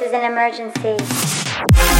This is an emergency.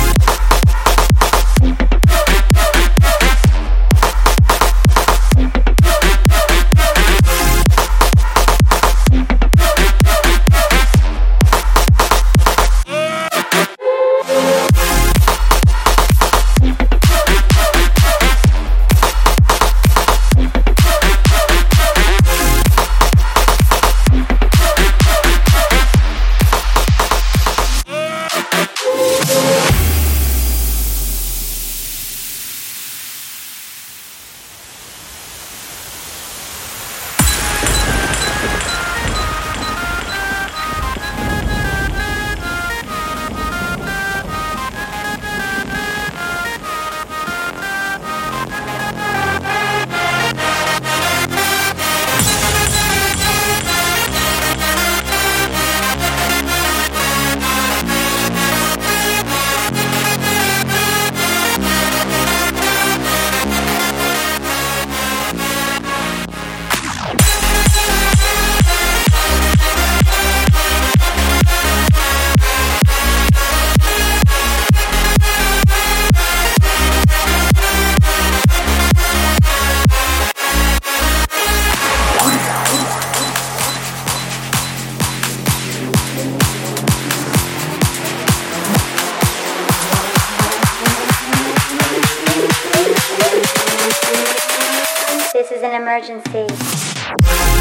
Is an emergency.